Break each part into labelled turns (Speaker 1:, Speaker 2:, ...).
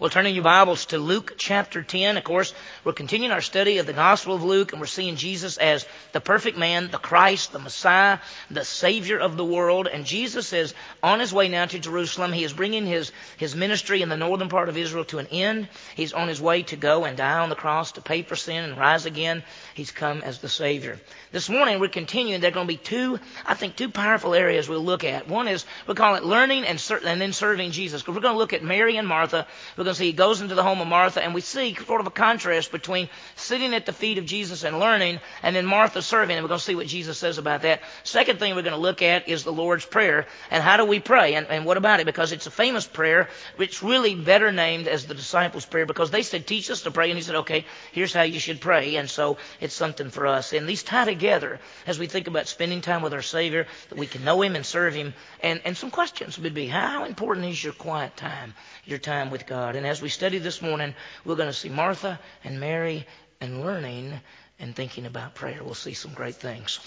Speaker 1: We'll turn in your Bibles to Luke chapter 10. Of course, we're continuing our study of the Gospel of Luke, and we're seeing Jesus as the perfect man, the Christ, the Messiah, the Savior of the world. And Jesus is on his way now to Jerusalem. He is bringing his, his ministry in the northern part of Israel to an end. He's on his way to go and die on the cross to pay for sin and rise again. He's come as the Savior. This morning, we're continuing. There are going to be two, I think, two powerful areas we'll look at. One is, we call it learning and, ser- and then serving Jesus. Because we're going to look at Mary and Martha. We're see he goes into the home of Martha, and we see sort of a contrast between sitting at the feet of Jesus and learning, and then Martha serving. And we're going to see what Jesus says about that. Second thing we're going to look at is the Lord's Prayer, and how do we pray, and, and what about it? Because it's a famous prayer, which really better named as the disciples' prayer, because they said, teach us to pray, and he said, okay, here's how you should pray, and so it's something for us. And these tie together as we think about spending time with our Savior, that we can know Him and serve Him. And, and some questions would be, how important is your quiet time, your time with God? And as we study this morning, we're going to see Martha and Mary and learning and thinking about prayer. We'll see some great things.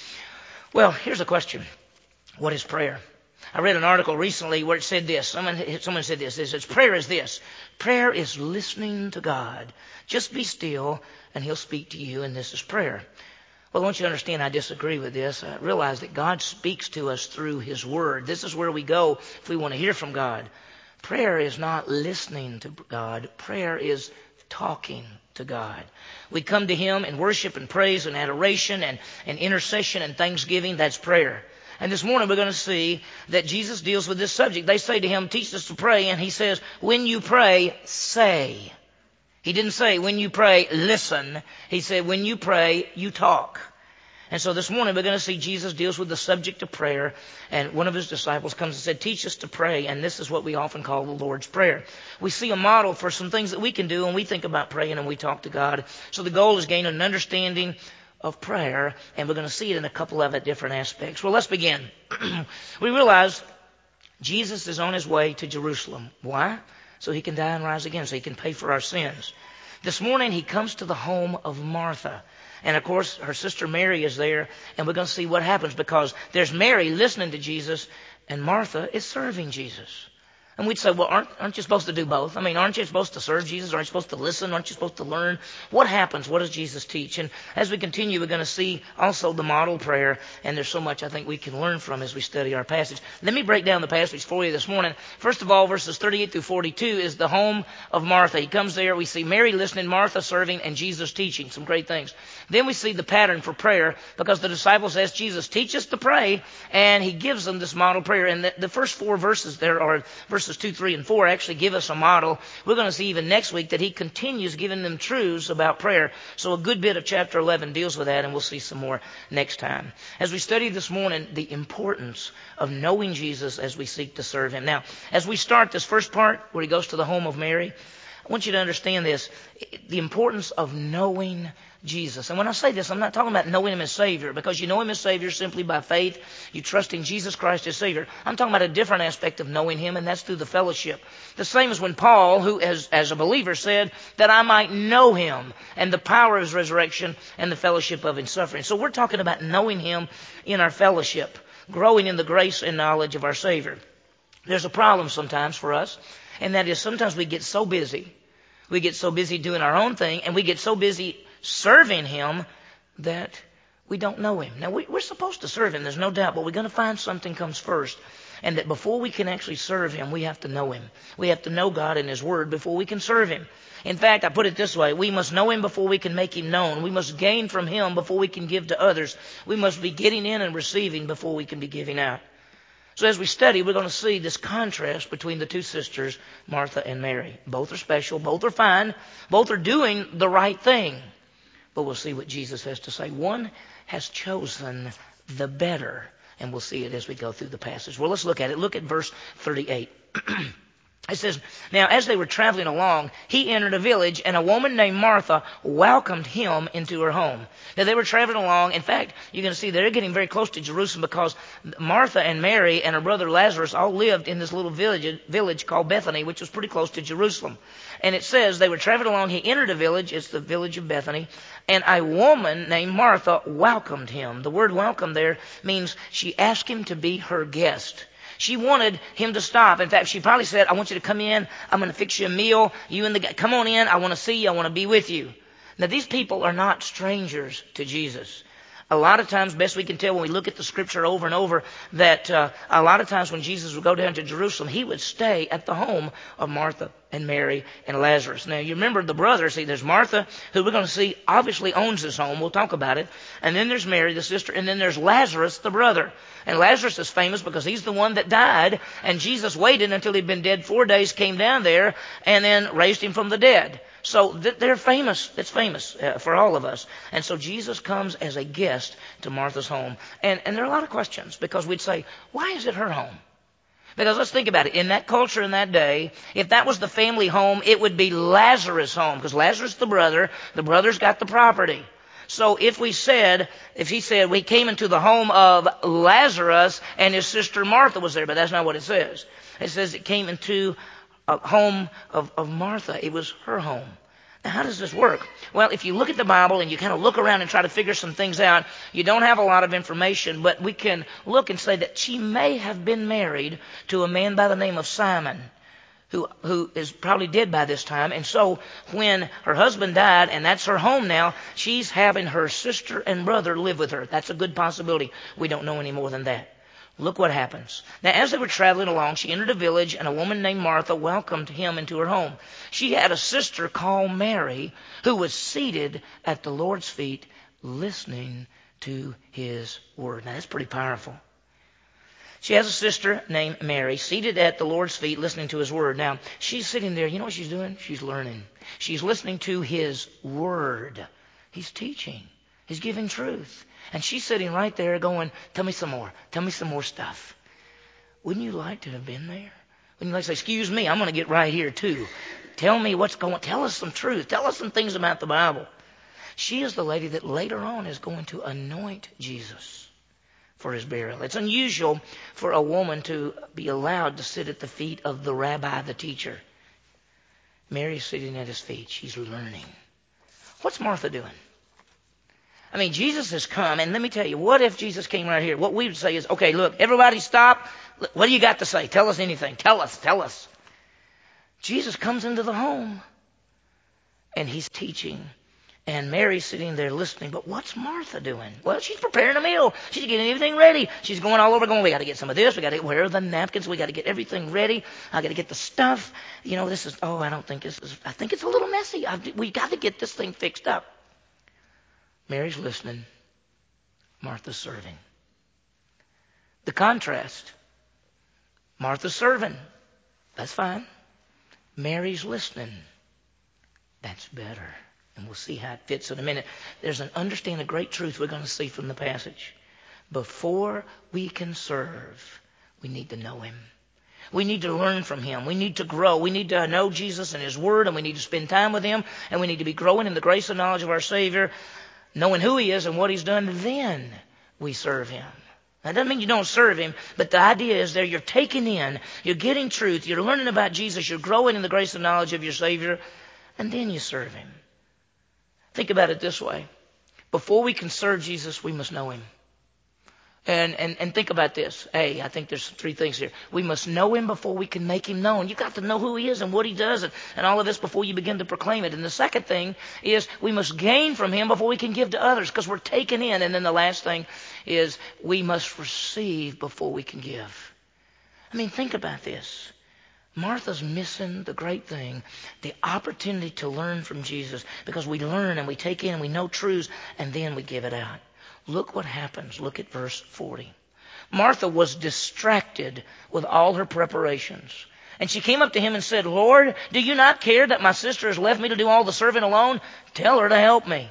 Speaker 1: Well, here's a question What is prayer? I read an article recently where it said this. Someone, someone said this. It says, Prayer is this. Prayer is listening to God. Just be still and He'll speak to you, and this is prayer. Well, I want you to understand I disagree with this. I realize that God speaks to us through His Word. This is where we go if we want to hear from God. Prayer is not listening to God. Prayer is talking to God. We come to Him in worship and praise and adoration and, and intercession and thanksgiving. That's prayer. And this morning we're going to see that Jesus deals with this subject. They say to him, teach us to pray. And he says, when you pray, say. He didn't say, when you pray, listen. He said, when you pray, you talk. And so this morning we're going to see Jesus deals with the subject of prayer. And one of his disciples comes and said, teach us to pray. And this is what we often call the Lord's Prayer. We see a model for some things that we can do when we think about praying and we talk to God. So the goal is gain an understanding of prayer. And we're going to see it in a couple of different aspects. Well, let's begin. we realize Jesus is on his way to Jerusalem. Why? So he can die and rise again, so he can pay for our sins. This morning he comes to the home of Martha. And of course, her sister Mary is there, and we're going to see what happens because there's Mary listening to Jesus, and Martha is serving Jesus. And we'd say, well, aren't, aren't you supposed to do both? I mean, aren't you supposed to serve Jesus? Aren't you supposed to listen? Aren't you supposed to learn? What happens? What does Jesus teach? And as we continue, we're going to see also the model prayer, and there's so much I think we can learn from as we study our passage. Let me break down the passage for you this morning. First of all, verses 38 through 42 is the home of Martha. He comes there. We see Mary listening, Martha serving, and Jesus teaching. Some great things. Then we see the pattern for prayer because the disciples asked Jesus, teach us to pray, and he gives them this model prayer. And the, the first four verses there are verses verses 2, 3, and 4 actually give us a model. We're going to see even next week that he continues giving them truths about prayer. So a good bit of chapter 11 deals with that, and we'll see some more next time. As we study this morning, the importance of knowing Jesus as we seek to serve him. Now, as we start this first part where he goes to the home of Mary, I want you to understand this the importance of knowing Jesus. And when I say this, I'm not talking about knowing Him as Savior, because you know Him as Savior simply by faith. You trust in Jesus Christ as Savior. I'm talking about a different aspect of knowing Him, and that's through the fellowship. The same as when Paul, who as, as a believer said, that I might know Him and the power of His resurrection and the fellowship of His suffering. So we're talking about knowing Him in our fellowship, growing in the grace and knowledge of our Savior. There's a problem sometimes for us, and that is sometimes we get so busy. We get so busy doing our own thing, and we get so busy serving Him that we don't know Him. Now, we, are supposed to serve Him, there's no doubt, but we're going to find something comes first. And that before we can actually serve Him, we have to know Him. We have to know God and His Word before we can serve Him. In fact, I put it this way we must know Him before we can make Him known. We must gain from Him before we can give to others. We must be getting in and receiving before we can be giving out. So as we study, we're going to see this contrast between the two sisters, Martha and Mary. Both are special, both are fine, both are doing the right thing. But we'll see what Jesus has to say. One has chosen the better. And we'll see it as we go through the passage. Well, let's look at it. Look at verse 38. It says, Now as they were traveling along, he entered a village, and a woman named Martha welcomed him into her home. Now they were traveling along. In fact, you're going to see they're getting very close to Jerusalem because Martha and Mary and her brother Lazarus all lived in this little village, village called Bethany, which was pretty close to Jerusalem. And it says they were traveling along. He entered a village. It's the village of Bethany. And a woman named Martha welcomed him. The word welcome there means she asked him to be her guest. She wanted him to stop. In fact, she probably said, I want you to come in. I'm going to fix you a meal. You and the guy, come on in. I want to see you. I want to be with you. Now, these people are not strangers to Jesus. A lot of times, best we can tell when we look at the scripture over and over, that uh, a lot of times when Jesus would go down to Jerusalem, he would stay at the home of Martha and Mary and Lazarus. Now, you remember the brothers. See, there's Martha, who we're going to see obviously owns this home. We'll talk about it. And then there's Mary, the sister, and then there's Lazarus, the brother. And Lazarus is famous because he's the one that died, and Jesus waited until he'd been dead four days, came down there, and then raised him from the dead. So they're famous. It's famous uh, for all of us. And so Jesus comes as a guest to Martha's home. And, and there are a lot of questions because we'd say, why is it her home? Because let's think about it. In that culture in that day, if that was the family home, it would be Lazarus' home because Lazarus the brother, the brother's got the property. So if we said, if he said we came into the home of Lazarus and his sister Martha was there, but that's not what it says. It says it came into a home of, of Martha. It was her home. How does this work? Well, if you look at the Bible and you kind of look around and try to figure some things out, you don't have a lot of information, but we can look and say that she may have been married to a man by the name of Simon. Who, who is probably dead by this time. And so when her husband died, and that's her home now, she's having her sister and brother live with her. That's a good possibility. We don't know any more than that. Look what happens. Now, as they were traveling along, she entered a village, and a woman named Martha welcomed him into her home. She had a sister called Mary who was seated at the Lord's feet listening to his word. Now, that's pretty powerful. She has a sister named Mary seated at the Lord's feet listening to his word. Now, she's sitting there. You know what she's doing? She's learning. She's listening to his word. He's teaching. He's giving truth. And she's sitting right there going, Tell me some more. Tell me some more stuff. Wouldn't you like to have been there? Wouldn't you like to say, Excuse me, I'm going to get right here too. Tell me what's going Tell us some truth. Tell us some things about the Bible. She is the lady that later on is going to anoint Jesus for his burial. It's unusual for a woman to be allowed to sit at the feet of the rabbi, the teacher. Mary's sitting at his feet. She's learning. What's Martha doing? I mean, Jesus has come, and let me tell you, what if Jesus came right here? What we would say is, okay, look, everybody stop. What do you got to say? Tell us anything. Tell us, tell us. Jesus comes into the home, and he's teaching. And Mary's sitting there listening, but what's Martha doing? Well, she's preparing a meal. She's getting everything ready. She's going all over, going, we got to get some of this. We got to where are the napkins? We got to get everything ready. I got to get the stuff. You know, this is. Oh, I don't think this is. I think it's a little messy. I, we got to get this thing fixed up. Mary's listening, Martha's serving. The contrast Martha's serving. That's fine. Mary's listening. That's better. And we'll see how it fits in a minute. There's an understand a great truth we're going to see from the passage. Before we can serve, we need to know him. We need to learn from him. We need to grow. We need to know Jesus and his word, and we need to spend time with him, and we need to be growing in the grace and knowledge of our Savior knowing who He is and what He's done, then we serve Him. That doesn't mean you don't serve Him, but the idea is there you're taking in, you're getting truth, you're learning about Jesus, you're growing in the grace and knowledge of your Savior, and then you serve Him. Think about it this way. Before we can serve Jesus, we must know Him. And, and, and think about this. Hey, I think there's three things here. We must know him before we can make him known. You've got to know who he is and what he does and, and all of this before you begin to proclaim it. And the second thing is we must gain from him before we can give to others because we're taken in. And then the last thing is we must receive before we can give. I mean, think about this. Martha's missing the great thing, the opportunity to learn from Jesus because we learn and we take in and we know truths and then we give it out. Look what happens. Look at verse 40. Martha was distracted with all her preparations. And she came up to him and said, Lord, do you not care that my sister has left me to do all the serving alone? Tell her to help me.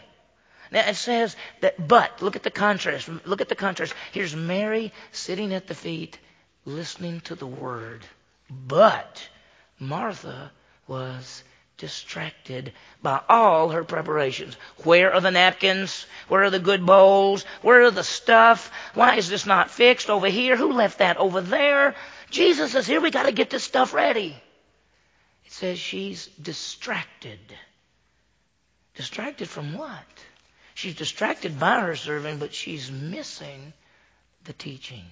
Speaker 1: Now it says that, but, look at the contrast. Look at the contrast. Here's Mary sitting at the feet, listening to the word. But Martha was distracted by all her preparations. Where are the napkins? Where are the good bowls? Where are the stuff? Why is this not fixed over here? Who left that over there? Jesus is here. We got to get this stuff ready. It says she's distracted. Distracted from what? She's distracted by her serving, but she's missing the teaching.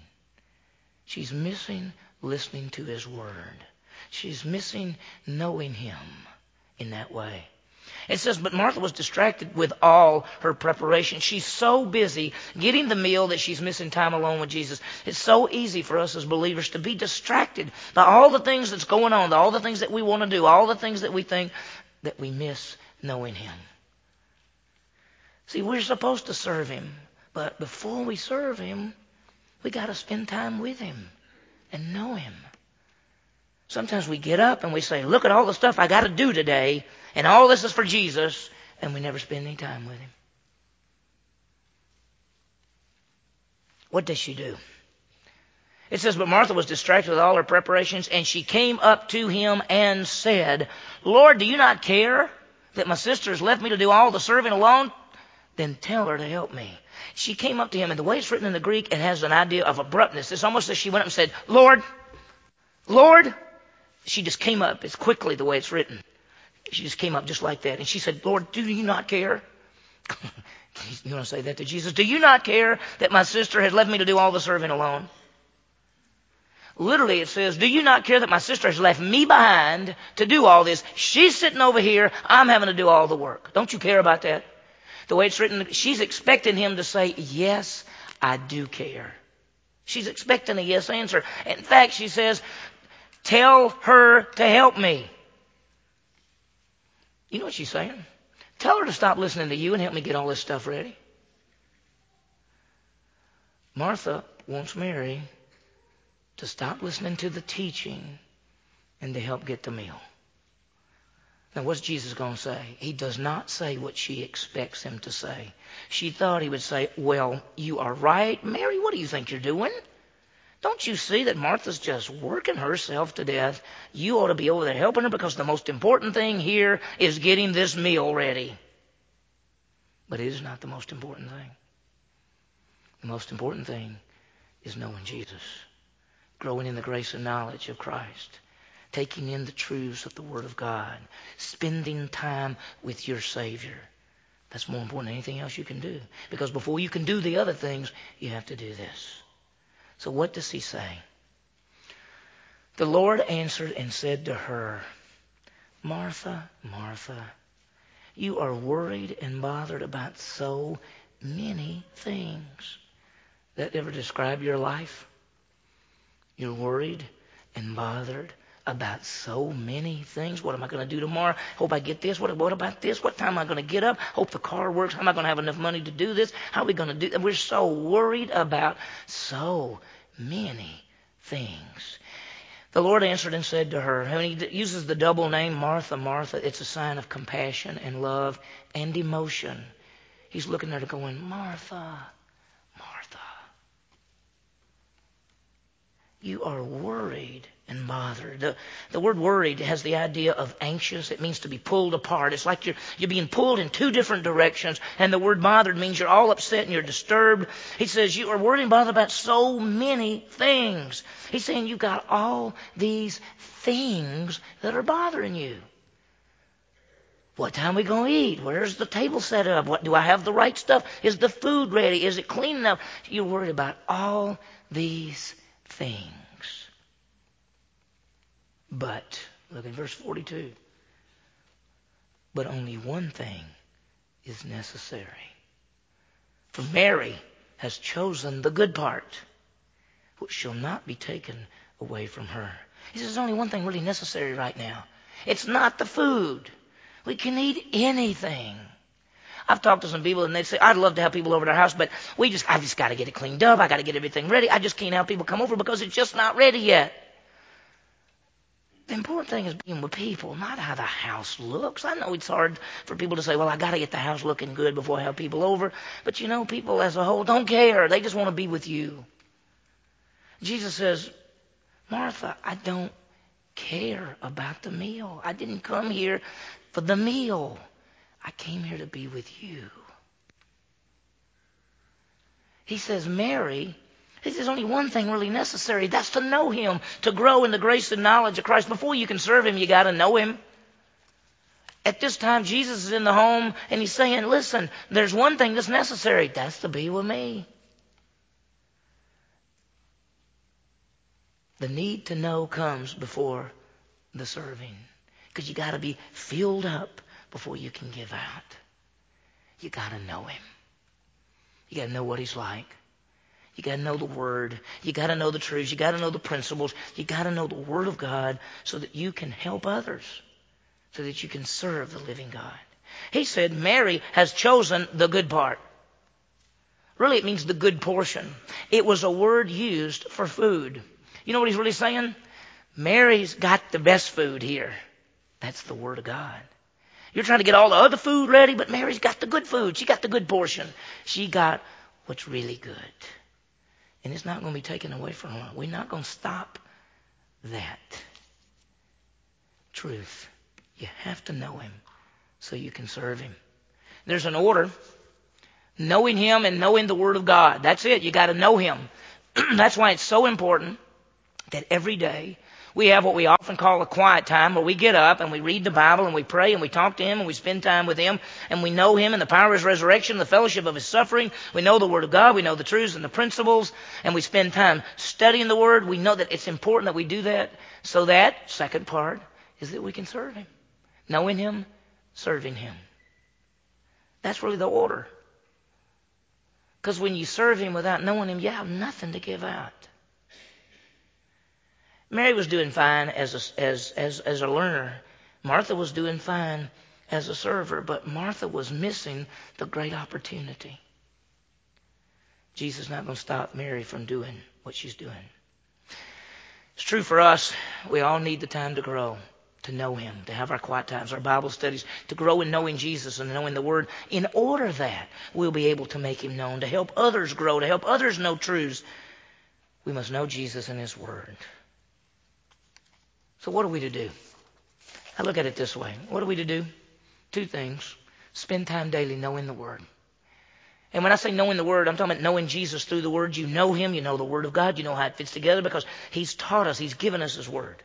Speaker 1: She's missing listening to His Word. She's missing knowing Him in that way. It says, but Martha was distracted with all her preparation. She's so busy getting the meal that she's missing time alone with Jesus. It's so easy for us as believers to be distracted by all the things that's going on, all the things that we want to do, all the things that we think that we miss knowing Him. See, we're supposed to serve Him, but before we serve Him, we got to spend time with Him and know Him. Sometimes we get up and we say, look at all the stuff I got to do today, and all this is for Jesus, and we never spend any time with Him. What does she do? It says, But Martha was distracted with all her preparations, and she came up to him and said, Lord, do you not care that my sister has left me to do all the serving alone? Then tell her to help me. She came up to him, and the way it's written in the Greek, it has an idea of abruptness. It's almost as if she went up and said, Lord, Lord. She just came up. It's quickly the way it's written. She just came up just like that. And she said, Lord, do you not care? you want to say that to Jesus? Do you not care that my sister has left me to do all the serving alone? Literally, it says, Do you not care that my sister has left me behind to do all this? She's sitting over here. I'm having to do all the work. Don't you care about that? The way it's written, she's expecting him to say, Yes, I do care. She's expecting a yes answer. In fact, she says, Tell her to help me. You know what she's saying? Tell her to stop listening to you and help me get all this stuff ready. Martha wants Mary to stop listening to the teaching and to help get the meal. Now, what's Jesus going to say? He does not say what she expects him to say. She thought he would say, Well, you are right. Mary, what do you think you're doing? Don't you see that Martha's just working herself to death? You ought to be over there helping her because the most important thing here is getting this meal ready. But it is not the most important thing. The most important thing is knowing Jesus, growing in the grace and knowledge of Christ, taking in the truths of the Word of God, spending time with your Savior. That's more important than anything else you can do. Because before you can do the other things, you have to do this. So what does he say? The Lord answered and said to her, Martha, Martha, you are worried and bothered about so many things. That ever describe your life? You're worried and bothered about so many things. What am I going to do tomorrow? Hope I get this. What, what about this? What time am I going to get up? Hope the car works. How am I going to have enough money to do this? How are we going to do that? We're so worried about so many things. The Lord answered and said to her, when he uses the double name Martha, Martha, it's a sign of compassion and love and emotion. He's looking at her going, Martha, Martha, You are worried and bothered. The, the word worried has the idea of anxious. It means to be pulled apart. It's like you're, you're being pulled in two different directions. And the word bothered means you're all upset and you're disturbed. He says you are worried and bothered about so many things. He's saying you've got all these things that are bothering you. What time we going to eat? Where's the table set up? What do I have the right stuff? Is the food ready? Is it clean enough? You're worried about all these things. But, look at verse 42. But only one thing is necessary. For Mary has chosen the good part, which shall not be taken away from her. He says there's only one thing really necessary right now. It's not the food. We can eat anything. I've talked to some people and they say, I'd love to have people over to our house, but we just, I've just got to get it cleaned up. I got to get everything ready. I just can't have people come over because it's just not ready yet. The important thing is being with people, not how the house looks. I know it's hard for people to say, well, I got to get the house looking good before I have people over. But you know, people as a whole don't care. They just want to be with you. Jesus says, Martha, I don't care about the meal. I didn't come here for the meal. I came here to be with you. He says, Mary, he says only one thing really necessary. That's to know him, to grow in the grace and knowledge of Christ. Before you can serve him, you got to know him. At this time, Jesus is in the home and he's saying, listen, there's one thing that's necessary. That's to be with me. The need to know comes before the serving. Because you got to be filled up before you can give out. You got to know Him. You got to know what He's like. You got to know the Word. You got to know the truths. You got to know the principles. You got to know the Word of God so that you can help others, so that you can serve the living God. He said Mary has chosen the good part. Really, it means the good portion. It was a word used for food. You know what he's really saying? Mary's got the best food here. That's the Word of God. You're trying to get all the other food ready, but Mary's got the good food. She got the good portion. She got what's really good. And it's not going to be taken away from her. We're not going to stop that. Truth. You have to know Him so you can serve Him. There's an order. Knowing Him and knowing the Word of God. That's it. You got to know Him. That's why it's so important that every day we have what we often call a quiet time where we get up and we read the Bible and we pray and we talk to Him and we spend time with Him and we know Him and the power of His resurrection, the fellowship of His suffering. We know the Word of God. We know the truths and the principles and we spend time studying the Word. We know that it's important that we do that so that, second part, is that we can serve Him. Knowing Him, serving Him. That's really the order. Because when you serve Him without knowing Him, you have nothing to give out. Mary was doing fine as a, as, as, as a learner. Martha was doing fine as a server, but Martha was missing the great opportunity. Jesus is not going to stop Mary from doing what she's doing. It's true for us. We all need the time to grow, to know Him, to have our quiet times, our Bible studies, to grow in knowing Jesus and knowing the Word. In order that we'll be able to make Him known, to help others grow, to help others know truths, we must know Jesus and His Word. So what are we to do? I look at it this way. What are we to do? Two things. Spend time daily knowing the Word. And when I say knowing the Word, I'm talking about knowing Jesus through the Word. You know Him, you know the Word of God, you know how it fits together because He's taught us, He's given us His Word.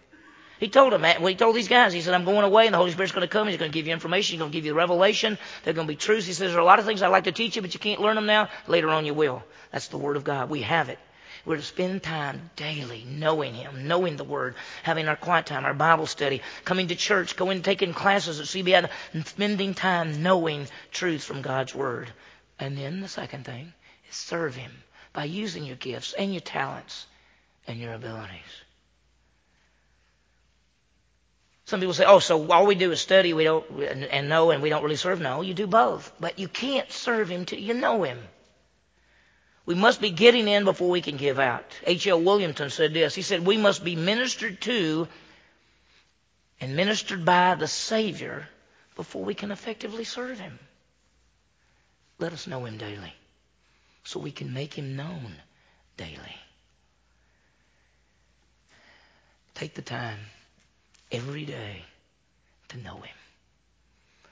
Speaker 1: He told them, well, he told these guys, he said, I'm going away and the Holy Spirit's going to come. He's going to give you information. He's going to give you revelation. They're going to be truths. He says, there are a lot of things I'd like to teach you, but you can't learn them now. Later on you will. That's the Word of God. We have it. We're to spend time daily knowing Him, knowing the Word, having our quiet time, our Bible study, coming to church, going and taking classes at CBI, and spending time knowing truth from God's Word. And then the second thing is serve Him by using your gifts and your talents and your abilities. Some people say, oh, so all we do is study we don't, and know and we don't really serve. No, you do both. But you can't serve Him till you know Him. We must be getting in before we can give out. H.L. Williamson said this. He said, We must be ministered to and ministered by the Savior before we can effectively serve Him. Let us know Him daily so we can make Him known daily. Take the time every day to know Him.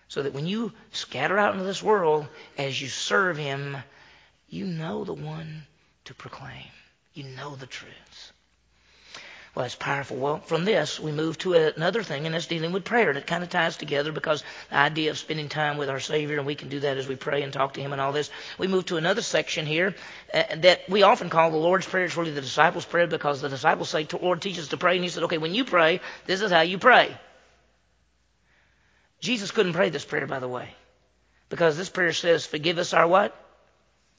Speaker 1: So that when you scatter out into this world, as you serve Him, you know the one to proclaim. You know the truths. Well, it's powerful. Well, from this, we move to another thing, and that's dealing with prayer. And it kind of ties together because the idea of spending time with our Savior, and we can do that as we pray and talk to Him and all this. We move to another section here uh, that we often call the Lord's Prayer. It's really the disciples' prayer because the disciples say, Lord, teach us to pray. And He said, okay, when you pray, this is how you pray. Jesus couldn't pray this prayer, by the way, because this prayer says, forgive us our what?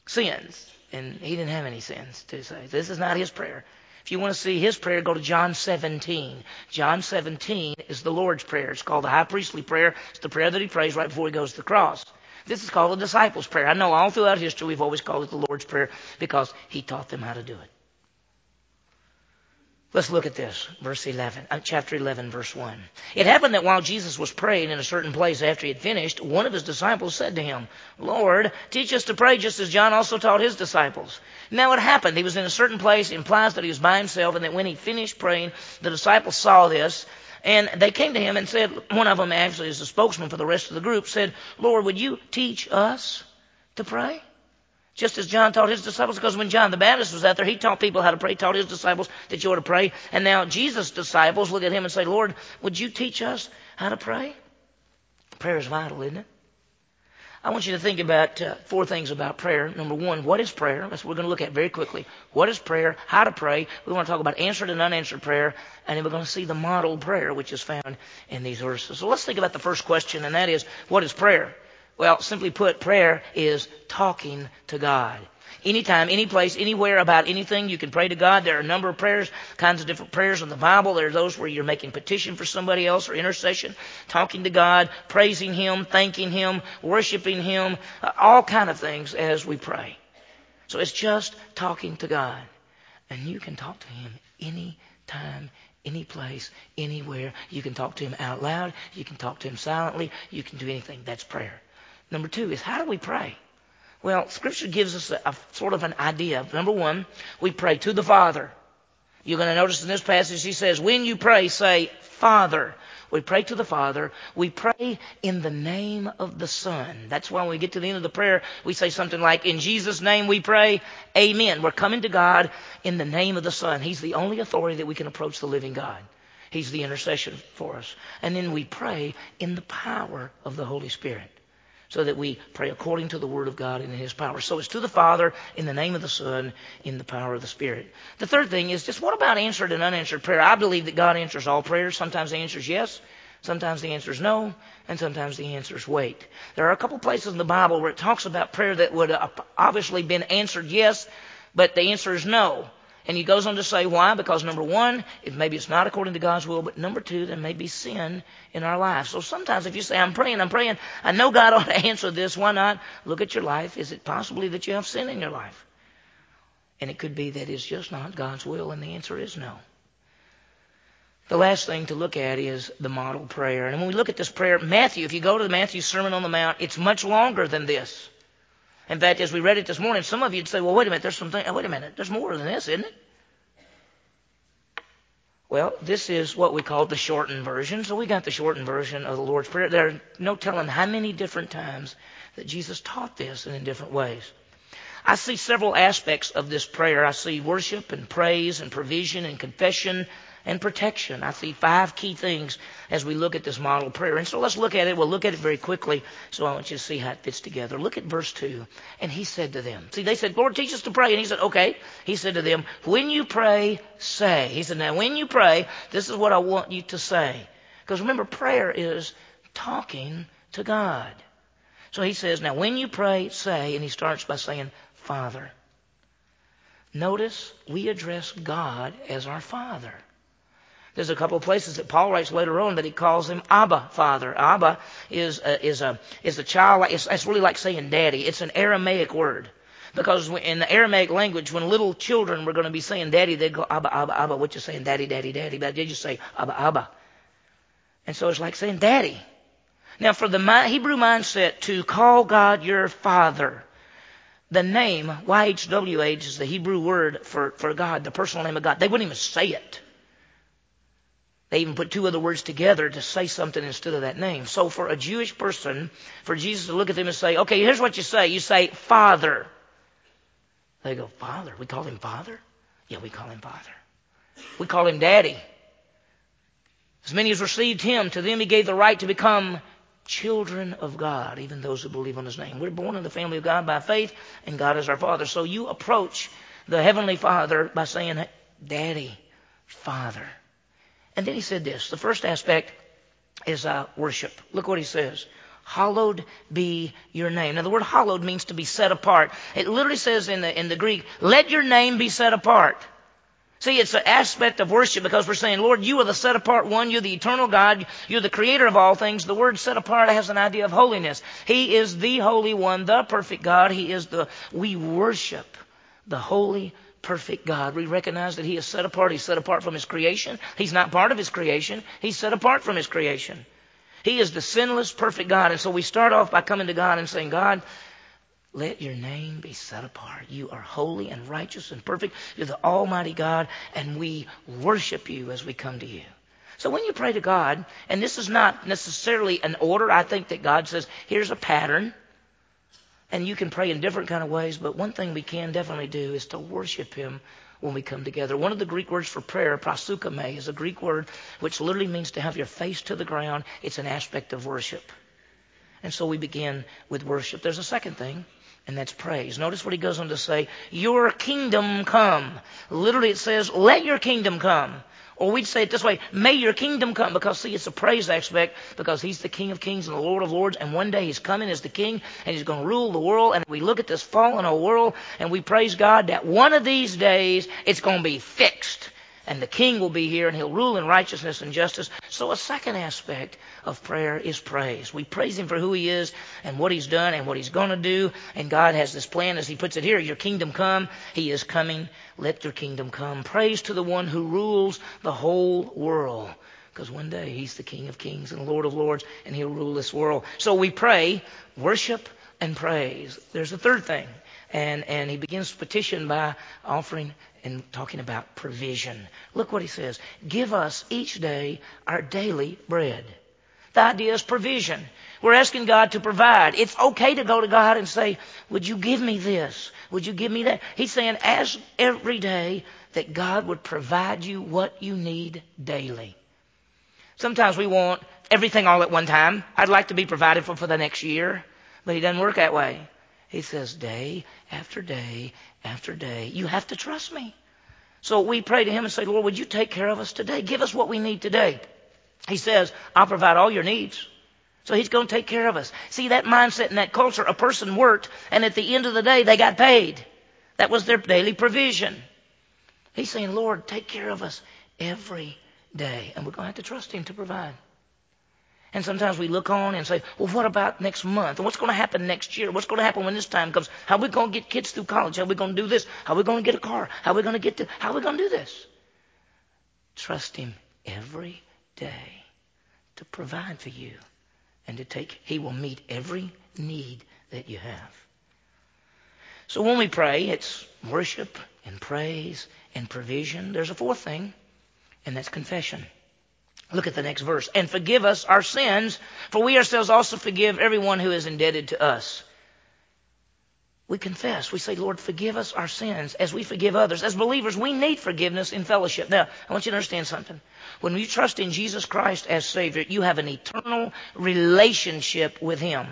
Speaker 1: Sins. And he didn't have any sins to say. This is not his prayer. If you want to see his prayer, go to John 17. John 17 is the Lord's Prayer. It's called the high priestly prayer. It's the prayer that he prays right before he goes to the cross. This is called the disciples' prayer. I know all throughout history we've always called it the Lord's Prayer because he taught them how to do it. Let's look at this, verse 11, uh, chapter 11, verse 1. It happened that while Jesus was praying in a certain place after he had finished, one of his disciples said to him, Lord, teach us to pray just as John also taught his disciples. Now it happened, he was in a certain place, implies that he was by himself, and that when he finished praying, the disciples saw this, and they came to him and said, one of them actually is the spokesman for the rest of the group, said, Lord, would you teach us to pray? Just as John taught his disciples, because when John the Baptist was out there, he taught people how to pray, taught his disciples that you ought to pray. And now Jesus' disciples look at him and say, Lord, would you teach us how to pray? Prayer is vital, isn't it? I want you to think about uh, four things about prayer. Number one, what is prayer? That's what we're going to look at very quickly. What is prayer? How to pray. We want to talk about answered and unanswered prayer. And then we're going to see the model prayer, which is found in these verses. So let's think about the first question, and that is, what is prayer? Well, simply put, prayer is talking to God. Anytime, any place, anywhere about anything, you can pray to God. There are a number of prayers, kinds of different prayers in the Bible. There are those where you're making petition for somebody else or intercession, talking to God, praising Him, thanking Him, worshiping Him, uh, all kind of things as we pray. So it's just talking to God. And you can talk to Him anytime, any place, anywhere. You can talk to Him out loud. You can talk to Him silently. You can do anything. That's prayer. Number two is how do we pray? Well, Scripture gives us a, a sort of an idea. Number one, we pray to the Father. You're going to notice in this passage he says, when you pray, say, Father. We pray to the Father. We pray in the name of the Son. That's why when we get to the end of the prayer, we say something like, In Jesus' name we pray, Amen. We're coming to God in the name of the Son. He's the only authority that we can approach the living God. He's the intercession for us. And then we pray in the power of the Holy Spirit so that we pray according to the Word of God and in His power. So it's to the Father, in the name of the Son, in the power of the Spirit. The third thing is just what about answered and unanswered prayer? I believe that God answers all prayers. Sometimes the answer is yes, sometimes the answer is no, and sometimes the answer is wait. There are a couple places in the Bible where it talks about prayer that would have obviously been answered yes, but the answer is no. And he goes on to say why? Because number one, if maybe it's not according to God's will, but number two, there may be sin in our life. So sometimes if you say, I'm praying, I'm praying, I know God ought to answer this, why not? Look at your life. Is it possibly that you have sin in your life? And it could be that it's just not God's will, and the answer is no. The last thing to look at is the model prayer. And when we look at this prayer, Matthew, if you go to the Matthew Sermon on the Mount, it's much longer than this. In fact, as we read it this morning, some of you'd say, well, wait a minute, there's something, wait a minute, there's more than this, isn't it? Well, this is what we call the shortened version. So we got the shortened version of the Lord's Prayer. There are no telling how many different times that Jesus taught this and in different ways. I see several aspects of this prayer. I see worship and praise and provision and confession and protection. I see five key things as we look at this model of prayer. And so let's look at it. We'll look at it very quickly. So I want you to see how it fits together. Look at verse 2. And he said to them, see, they said, Lord, teach us to pray. And he said, okay. He said to them, when you pray, say. He said, now when you pray, this is what I want you to say. Because remember, prayer is talking to God. So he says, now when you pray, say. And he starts by saying, Father. Notice we address God as our Father. There's a couple of places that Paul writes later on that he calls him Abba, Father. Abba is a, is a is a child. It's, it's really like saying Daddy. It's an Aramaic word because in the Aramaic language, when little children were going to be saying Daddy, they'd go Abba, Abba, Abba. What you saying, Daddy, Daddy, Daddy? But they just say Abba, Abba. And so it's like saying Daddy. Now, for the Hebrew mindset to call God your Father, the name YHWH is the Hebrew word for, for God, the personal name of God. They wouldn't even say it. They even put two other words together to say something instead of that name. So for a Jewish person, for Jesus to look at them and say, okay, here's what you say. You say, Father. They go, Father? We call him Father? Yeah, we call him Father. We call him Daddy. As many as received him, to them he gave the right to become children of God, even those who believe on his name. We're born in the family of God by faith, and God is our Father. So you approach the Heavenly Father by saying, Daddy, Father. And then he said this. The first aspect is uh, worship. Look what he says. Hallowed be your name. Now the word hallowed means to be set apart. It literally says in the, in the Greek, let your name be set apart. See, it's an aspect of worship because we're saying, Lord, you are the set apart one. You're the eternal God. You're the creator of all things. The word set apart has an idea of holiness. He is the holy one, the perfect God. He is the, we worship the holy, perfect God. We recognize that He is set apart. He's set apart from His creation. He's not part of His creation. He's set apart from His creation. He is the sinless, perfect God. And so we start off by coming to God and saying, God, let your name be set apart. You are holy and righteous and perfect. You're the Almighty God, and we worship you as we come to you. So when you pray to God, and this is not necessarily an order, I think that God says, here's a pattern. And you can pray in different kind of ways, but one thing we can definitely do is to worship Him when we come together. One of the Greek words for prayer, proseuchomai, is a Greek word which literally means to have your face to the ground. It's an aspect of worship. And so we begin with worship. There's a second thing, and that's praise. Notice what he goes on to say, Your kingdom come. Literally it says, Let your kingdom come. Or we'd say it this way, may your kingdom come, because see, it's a praise aspect, because he's the King of kings and the Lord of lords, and one day he's coming as the King, and he's going to rule the world, and we look at this fallen old world, and we praise God that one of these days it's going to be fixed and the king will be here and he'll rule in righteousness and justice. So a second aspect of prayer is praise. We praise him for who he is and what he's done and what he's going to do. And God has this plan as he puts it here, your kingdom come. He is coming. Let your kingdom come. Praise to the one who rules the whole world. Because one day he's the King of kings and Lord of lords and he'll rule this world. So we pray, worship, and praise. There's a third thing. And, and he begins petition by offering and talking about provision. Look what he says. Give us each day our daily bread. The idea is provision. We're asking God to provide. It's okay to go to God and say, Would you give me this? Would you give me that? He's saying, Ask every day that God would provide you what you need daily. Sometimes we want everything all at one time. I'd like to be provided for for the next year, but He doesn't work that way. He says, day after day after day, you have to trust me. So we pray to him and say, Lord, would you take care of us today? Give us what we need today. He says, I'll provide all your needs. So he's going to take care of us. See, that mindset and that culture, a person worked, and at the end of the day, they got paid. That was their daily provision. He's saying, Lord, take care of us every day. And we're going to have to trust him to provide. And sometimes we look on and say, well, what about next month? What's going to happen next year? What's going to happen when this time comes? How are we going to get kids through college? How are we going to do this? How are we going to get a car? How are we going to get to, how are we going to do this? Trust Him every day to provide for you and to take, He will meet every need that you have. So when we pray, it's worship and praise and provision. There's a fourth thing, and that's confession. Look at the next verse. And forgive us our sins, for we ourselves also forgive everyone who is indebted to us. We confess. We say, Lord, forgive us our sins as we forgive others. As believers, we need forgiveness in fellowship. Now, I want you to understand something. When you trust in Jesus Christ as Savior, you have an eternal relationship with Him.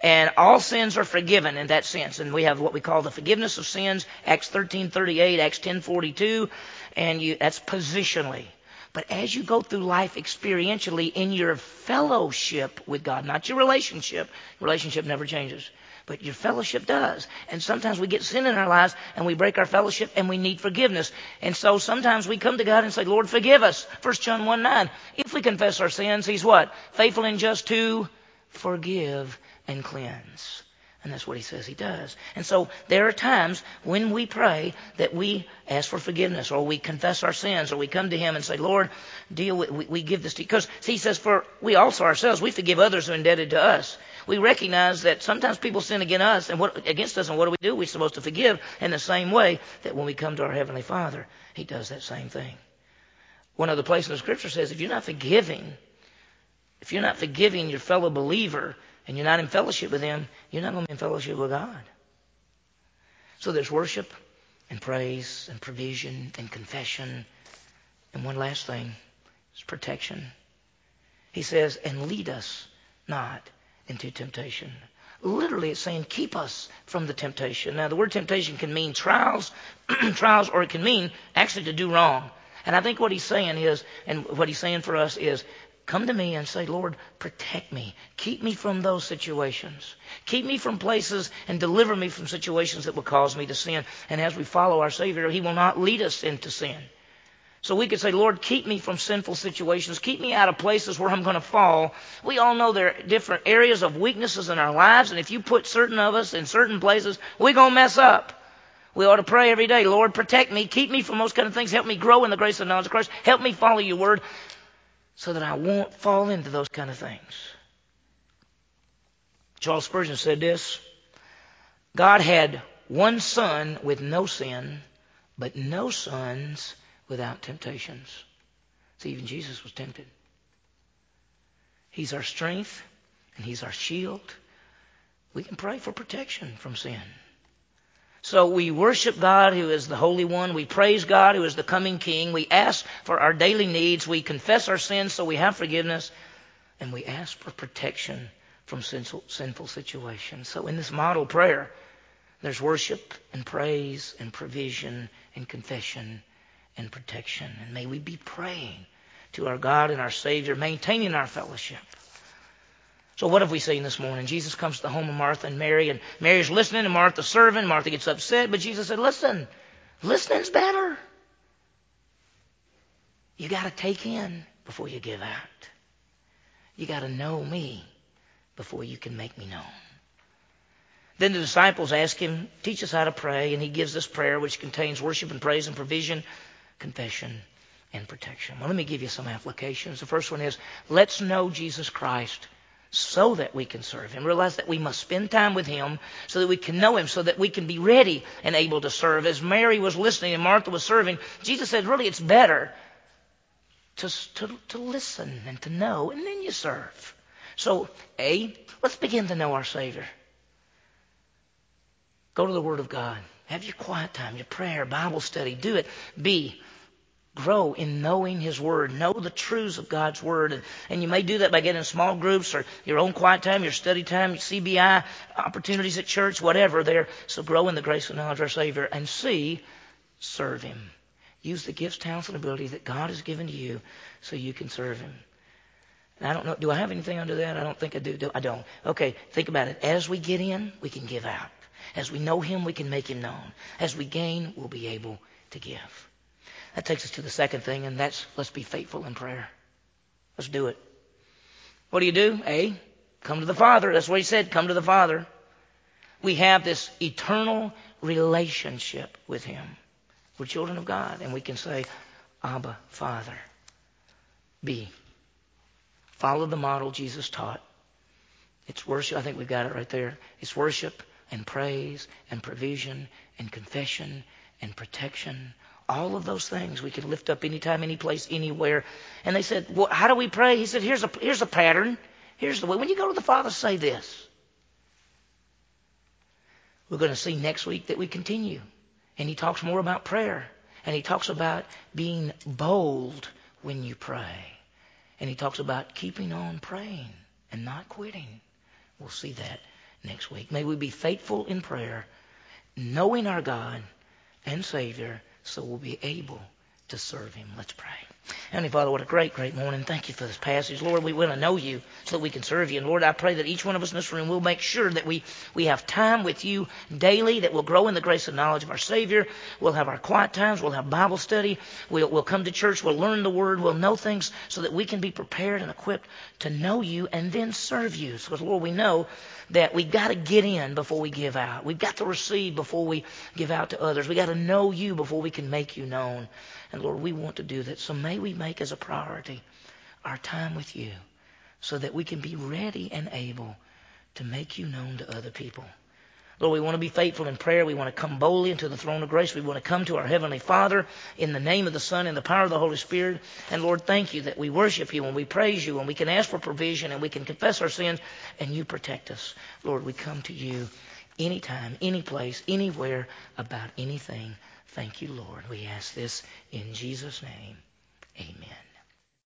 Speaker 1: And all sins are forgiven in that sense. And we have what we call the forgiveness of sins, Acts 13:38, Acts 10:42, and you, that's positionally. But as you go through life experientially in your fellowship with God, not your relationship, relationship never changes, but your fellowship does. And sometimes we get sin in our lives and we break our fellowship and we need forgiveness. And so sometimes we come to God and say, Lord, forgive us. 1 John 1 9. If we confess our sins, He's what? Faithful and just to forgive and cleanse. And that's what he says he does. And so there are times when we pray that we ask for forgiveness or we confess our sins or we come to him and say, Lord, deal with, we, we give this to you. Because he says, for we also ourselves, we forgive others who are indebted to us. We recognize that sometimes people sin against us and what, against us and what do we do? We're supposed to forgive in the same way that when we come to our Heavenly Father, he does that same thing. One other place in the scripture says, if you're not forgiving, if you're not forgiving your fellow believer, and you're not in fellowship with Him, you're not going to be in fellowship with God. So there's worship and praise and provision and confession. And one last thing is protection. He says, and lead us not into temptation. Literally, it's saying, keep us from the temptation. Now, the word temptation can mean trials, trials, or it can mean actually to do wrong. And I think what he's saying is, and what he's saying for us is, come to me and say, Lord, protect me. Keep me from those situations. Keep me from places and deliver me from situations that will cause me to sin. And as we follow our Savior, He will not lead us into sin. So we could say, Lord, keep me from sinful situations. Keep me out of places where I'm going to fall. We all know there are different areas of weaknesses in our lives, and if you put certain of us in certain places, we're going to mess up. We ought to pray every day, Lord, protect me, keep me from those kind of things. Help me grow in the grace and knowledge of Christ. Help me follow your word so that I won't fall into those kind of things. Charles Spurgeon said this God had one son with no sin, but no sons without temptations. See, even Jesus was tempted. He's our strength and He's our shield. We can pray for protection from sin. So we worship God who is the Holy One. We praise God who is the coming King. We ask for our daily needs. We confess our sins so we have forgiveness. And we ask for protection from sinful, sinful situations. So in this model prayer, there's worship and praise and provision and confession and protection. And may we be praying to our God and our Savior, maintaining our fellowship. So what have we seen this morning? Jesus comes to the home of Martha and Mary, and Mary's listening, and Martha's serving. Martha gets upset, but Jesus said, listen, listening's better. You got to take in before you give out. You got to know me before you can make me known. Then the disciples ask him, Teach us how to pray, and he gives this prayer which contains worship and praise and provision, confession, and protection. Well, let me give you some applications. The first one is let's know Jesus Christ so that we can serve him. Realize that we must spend time with him so that we can know him, so that we can be ready and able to serve. As Mary was listening and Martha was serving, Jesus said, really, it's better to, to, to listen and to know, and then you serve. So, A, let's begin to know our Savior. Go to the Word of God. Have your quiet time, your prayer, Bible study. Do it. B, grow in knowing His Word. Know the truths of God's Word. And, and you may do that by getting small groups or your own quiet time, your study time, your CBI, opportunities at church, whatever there. So grow in the grace and knowledge of our Savior. And C, serve Him. Use the gifts, talents, and ability that God has given to you so you can serve Him. And I don't know, do I have anything under that? I don't think I do. do. I don't. Okay, think about it. As we get in, we can give out. As we know Him, we can make Him known. As we gain, we'll be able to give. That takes us to the second thing, and that's let's be faithful in prayer. Let's do it. What do you do? A, come to the Father. That's what He said, come to the Father. We have this eternal relationship with Him. We're children of God, and we can say, Abba, Father. B, follow the model Jesus taught. It's worship. I think we've got it right there. It's worship and praise and provision and confession and protection. All of those things we can lift up anytime, any place, anywhere. And they said, well, how do we pray? He said, here's a, here's a pattern. Here's the way. When you go to the Father, say this. We're going to see next week that we continue. And he talks more about prayer. And he talks about being bold when you pray. And he talks about keeping on praying and not quitting. We'll see that next week. May we be faithful in prayer, knowing our God and Savior, so we'll be able to serve Him. Let's pray. Heavenly Father, what a great, great morning. Thank you for this passage. Lord, we want to know you so that we can serve you. And Lord, I pray that each one of us in this room will make sure that we, we have time with you daily, that we'll grow in the grace and knowledge of our Savior. We'll have our quiet times. We'll have Bible study. We'll, we'll come to church. We'll learn the Word. We'll know things so that we can be prepared and equipped to know you and then serve you. Because, Lord, we know that we've got to get in before we give out. We've got to receive before we give out to others. We've got to know you before we can make you known. And Lord, we want to do that. So may we make as a priority our time with you so that we can be ready and able to make you known to other people. Lord, we want to be faithful in prayer. We want to come boldly into the throne of grace. We want to come to our Heavenly Father in the name of the Son and the power of the Holy Spirit. And Lord, thank you that we worship you and we praise you and we can ask for provision and we can confess our sins and you protect us. Lord, we come to you anytime, any place, anywhere about anything. Thank you, Lord. We ask this in Jesus' name. Amen.